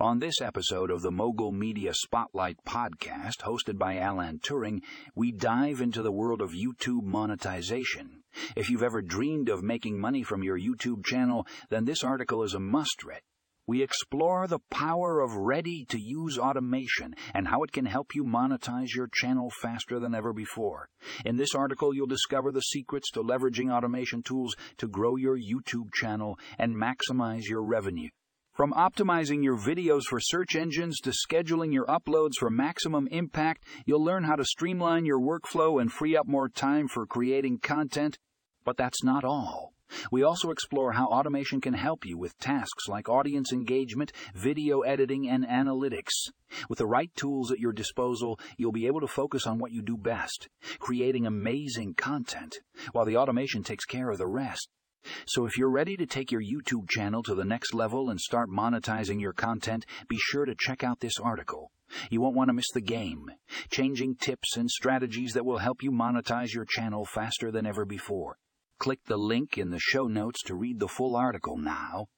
On this episode of the Mogul Media Spotlight podcast, hosted by Alan Turing, we dive into the world of YouTube monetization. If you've ever dreamed of making money from your YouTube channel, then this article is a must read. We explore the power of ready to use automation and how it can help you monetize your channel faster than ever before. In this article, you'll discover the secrets to leveraging automation tools to grow your YouTube channel and maximize your revenue. From optimizing your videos for search engines to scheduling your uploads for maximum impact, you'll learn how to streamline your workflow and free up more time for creating content. But that's not all. We also explore how automation can help you with tasks like audience engagement, video editing, and analytics. With the right tools at your disposal, you'll be able to focus on what you do best, creating amazing content, while the automation takes care of the rest. So if you're ready to take your YouTube channel to the next level and start monetizing your content, be sure to check out this article. You won't want to miss the game. Changing tips and strategies that will help you monetize your channel faster than ever before. Click the link in the show notes to read the full article now.